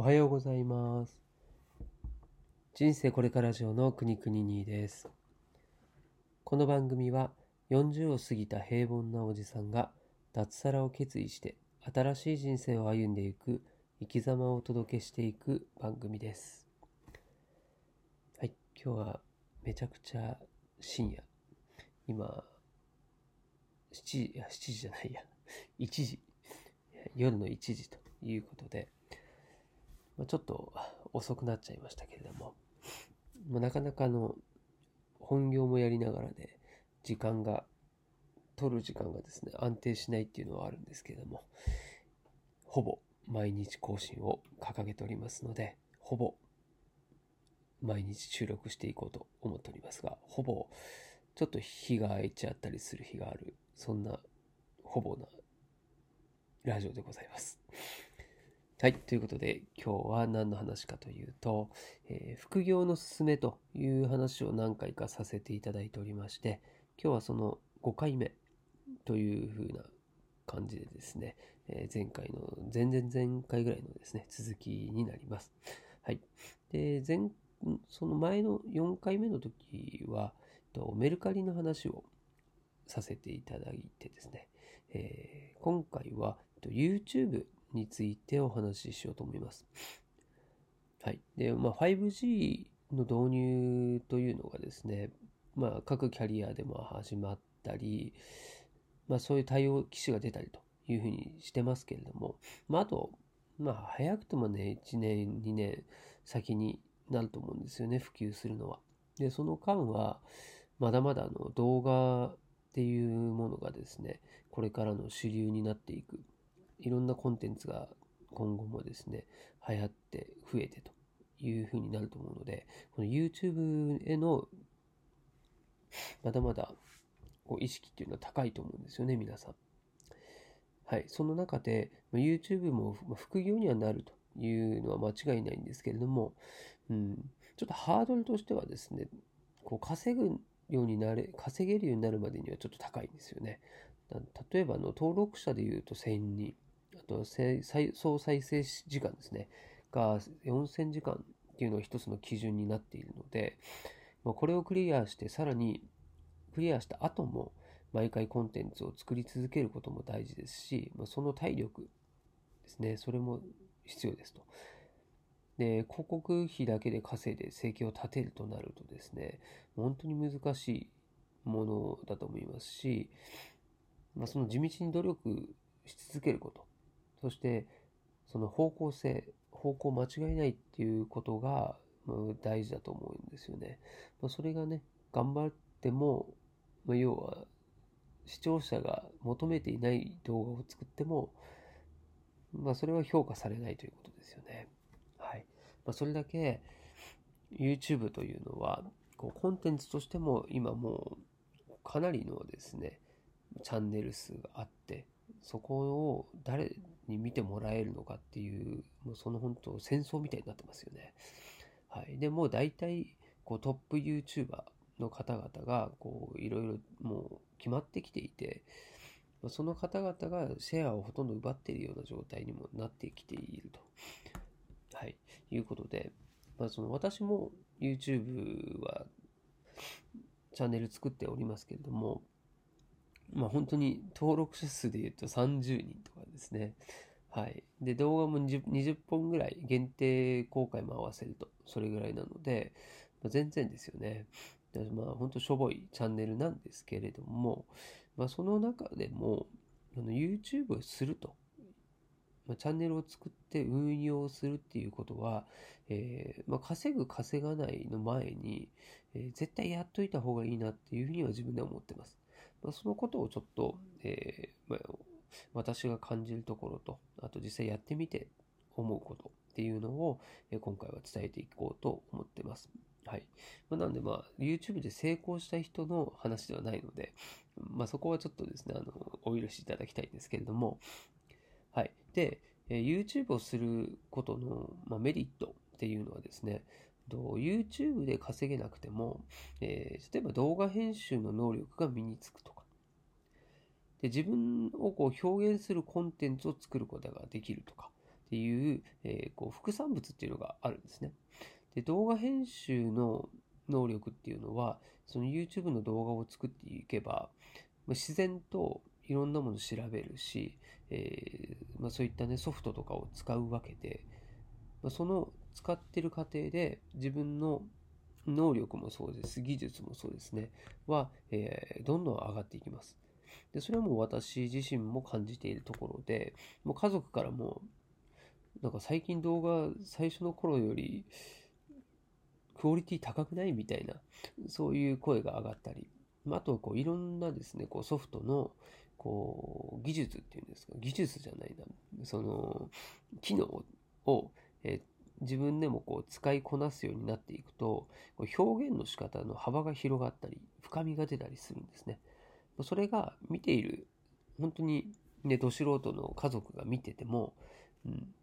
おはようございます。人生これから上の国国にです。この番組は40を過ぎた平凡なおじさんが脱サラを決意して新しい人生を歩んでいく生き様をお届けしていく番組です。はい、今日はめちゃくちゃ深夜。今、7時、いや7時じゃないや、1時、夜の1時ということで、まあ、ちょっと遅くなっちゃいましたけれども、まあ、なかなかあの本業もやりながらで時間が取る時間がですね安定しないっていうのはあるんですけれどもほぼ毎日更新を掲げておりますのでほぼ毎日収録していこうと思っておりますがほぼちょっと日が空いちゃったりする日があるそんなほぼなラジオでございます。はい。ということで、今日は何の話かというと、えー副業のすすめという話を何回かさせていただいておりまして、今日はその5回目というふうな感じでですね、えー前回の、前々前回ぐらいのですね、続きになります。はい。で、前、その前の4回目の時は、とメルカリの話をさせていただいてですね、えー今回は YouTube についてお話ししようと思います。はい。で、まあ、5G の導入というのがですね、まあ、各キャリアでも始まったり、まあ、そういう対応機種が出たりというふうにしてますけれども、まあ、あと、まあ、早くてもね、1年、2年先になると思うんですよね、普及するのは。で、その間は、まだまだあの動画っていうものがですね、これからの主流になっていく。いろんなコンテンツが今後もですね、流行って増えてというふうになると思うので、この YouTube へのまだまだこう意識っていうのは高いと思うんですよね、皆さん。はい。その中で、YouTube も副業にはなるというのは間違いないんですけれども、うん、ちょっとハードルとしてはですね、こう稼ぐようになれ、稼げるようになるまでにはちょっと高いんですよね。例えばの登録者で言うと1000人、と再総再生時間ですね、が4000時間っていうのが一つの基準になっているので、ま、これをクリアして、さらにクリアした後も毎回コンテンツを作り続けることも大事ですし、ま、その体力ですね、それも必要ですと。で、広告費だけで稼いで生計を立てるとなるとですね、本当に難しいものだと思いますし、まあ、その地道に努力し続けること、そしてその方向性、方向間違いないっていうことが大事だと思うんですよね。ま、それがね、頑張っても、ま、要は視聴者が求めていない動画を作っても、まあ、それは評価されないということですよね。はい。まあ、それだけ YouTube というのは、こうコンテンツとしても今もうかなりのですね、チャンネル数があって、そこを誰に見てもらえるのかっていう、もうその本当戦争みたいになってますよね。はい。で、もう大体、こうトップ YouTuber の方々が、こういろいろもう決まってきていて、まその方々がシェアをほとんど奪っているような状態にもなってきていると。はい。いうことで、まあその私も YouTube はチャンネル作っておりますけれども、まあ本当に登録者数で言うと30人とかですね。はい。で、動画も 20, 20本ぐらい限定公開も合わせると、それぐらいなので、まあ、全然ですよね。まあ本当しょぼいチャンネルなんですけれども、まあその中でも、YouTube をすると、まあ、チャンネルを作って運用するっていうことは、えーまあ、稼ぐ稼がないの前に、えー絶対やっといた方がいいなっていうふうには自分では思ってます。まあ、そのことをちょっと、えーまあ、私が感じるところと、あと実際やってみて思うことっていうのを、え今回は伝えていこうと思ってます。はい。まあ、なんでまあ、YouTube で成功した人の話ではないので、まあそこはちょっとですね、あの、お許しいただきたいんですけれども、はい。で、え YouTube をすることの、まあ、メリットっていうのはですね、と YouTube で稼げなくても、えー例えば動画編集の能力が身につくとか、で自分をこう表現するコンテンツを作ることができるとか、っていう,、えー、こう副産物っていうのがあるんですね。で動画編集の能力っていうのはその YouTube の動画を作っていけば自然といろんなものを調べるし、えー、まあ、そういったねソフトとかを使うわけで、まあ、その使ってる過程で自分の能力もそうです、技術もそうですね、は、えー、どんどん上がっていきます。で、それはもう私自身も感じているところで、もう家族からも、なんか最近動画最初の頃よりクオリティ高くない？みたいな、そういう声が上がったり、あとこういろんなですね、こうソフトのこう技術っていうんですか、技術じゃないな、その機能を、え自分でもこう使いこなすようになっていくと、表現の仕方の幅が広がったり、深みが出たりするんですね。それが見ている、本当にね、ど素人の家族が見てても、うん、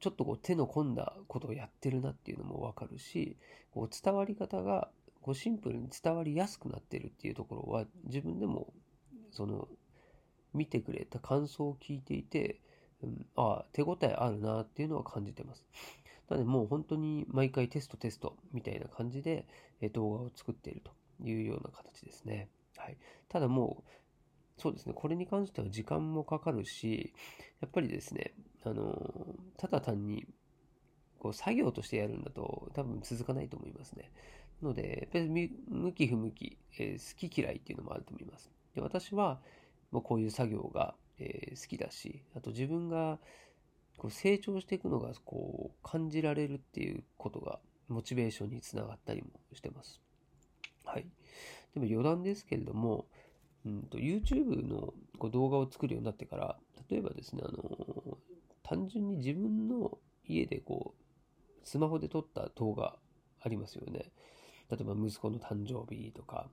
ちょっとこう手の込んだことをやってるなっていうのもわかるし、こう伝わり方がこうシンプルに伝わりやすくなってるっていうところは自分でもその見てくれた感想を聞いていて、うん、ああ、手応えあるなっていうのは感じてます。なのでもう本当に毎回テストテストみたいな感じで動画を作っているというような形ですね。はい。ただもう、そうですね、これに関しては時間もかかるし、やっぱりですね、あの、ただ単に、こう、作業としてやるんだと多分続かないと思いますね。ので、別に向き不向き、えー、好き嫌いっていうのもあると思います。で私は、もうこういう作業が、えー、好きだし、あと自分がこう成長していくのがこう感じられるっていうことがモチベーションにつながったりもしてます。はい。でも余談ですけれども、うんと、YouTube のこう動画を作るようになってから、例えばですね、あの、単純に自分の家でこう、スマホで撮った動画ありますよね。例えば息子の誕生日とか、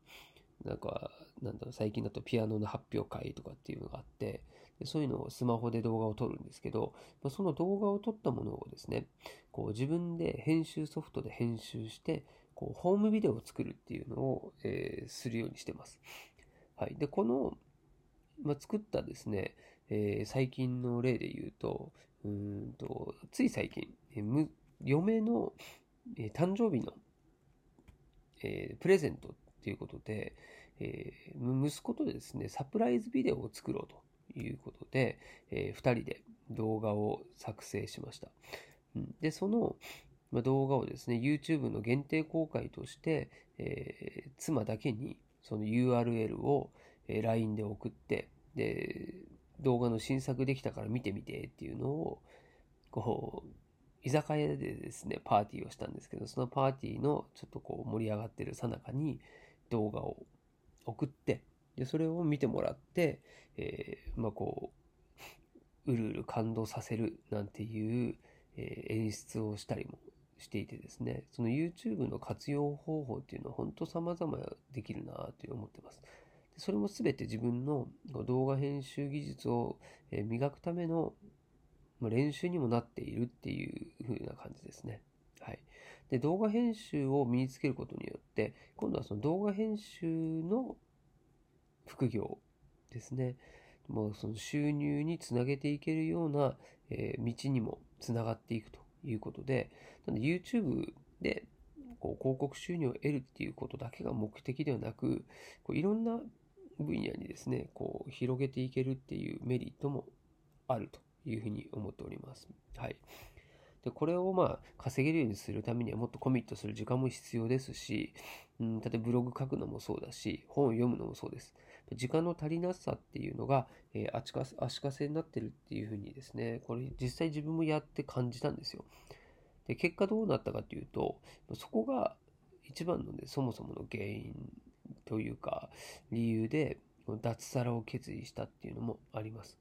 なんか、なんだろう、最近だとピアノの発表会とかっていうのがあって、そういうのをスマホで動画を撮るんですけど、その動画を撮ったものをですね、こう自分で編集ソフトで編集して、こうホームビデオを作るっていうのを、えー、するようにしてます。はい。で、この、まあ、作ったですね、えー、最近の例で言うと、うんと、つい最近、えー、嫁の、え、誕生日の、えー、プレゼントっていうことで、えー、息子とですね、サプライズビデオを作ろうということで、えー、2人で動画を作成しました。うん、で、その、ま動画をですね、YouTube の限定公開として、えー、妻だけにその URL を LINE で送って、で、動画の新作できたから見てみてっていうのを、こう、居酒屋でですね、パーティーをしたんですけど、そのパーティーのちょっとこう盛り上がってるさなかに動画を送って、で、それを見てもらって、えー、まあこう、うるうる感動させるなんていう、えー、演出をしたりもしていてですね、その YouTube の活用方法っていうのは本当様々できるなと思ってます。でそれも全て自分の動画編集技術を磨くための練習にもなっているっていう風な感じですね。で、動画編集を身につけることによって、今度はその動画編集の副業ですね。もうその収入につなげていけるような、え道にもつながっていくということで、なので YouTube でこう広告収入を得るっていうことだけが目的ではなく、こういろんな分野にですね、こう広げていけるっていうメリットもあるというふうに思っております。はい。で、これをまあ稼げるようにするためにはもっとコミットする時間も必要ですし、うん、例えばブログ書くのもそうだし、本を読むのもそうです。時間の足りなさっていうのが、えー、足か足かせになってるっていうふうにですね、これ実際自分もやって感じたんですよ。で、結果どうなったかというと、そこが一番のね、そもそもの原因というか、理由で、脱サラを決意したっていうのもあります。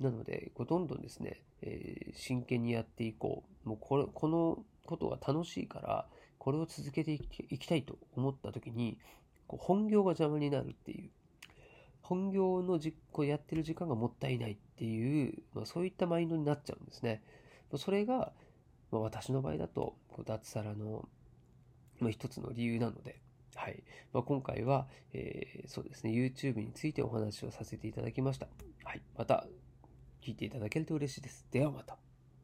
なので、こうどんどんですね、えー、真剣にやっていこう。もうこれ、このことが楽しいから、これを続けていきたいと思った時に、こう本業が邪魔になるっていう。本業の実行やってる時間がもったいないっていう、まあ、そういったマインドになっちゃうんですね。それが、まあ、私の場合だと、脱サラの、まあ、一つの理由なので、はい。まあ、今回は、えー、そうですね、YouTube についてお話をさせていただきました。はい。また、聞いていただけると嬉しいです。ではまた。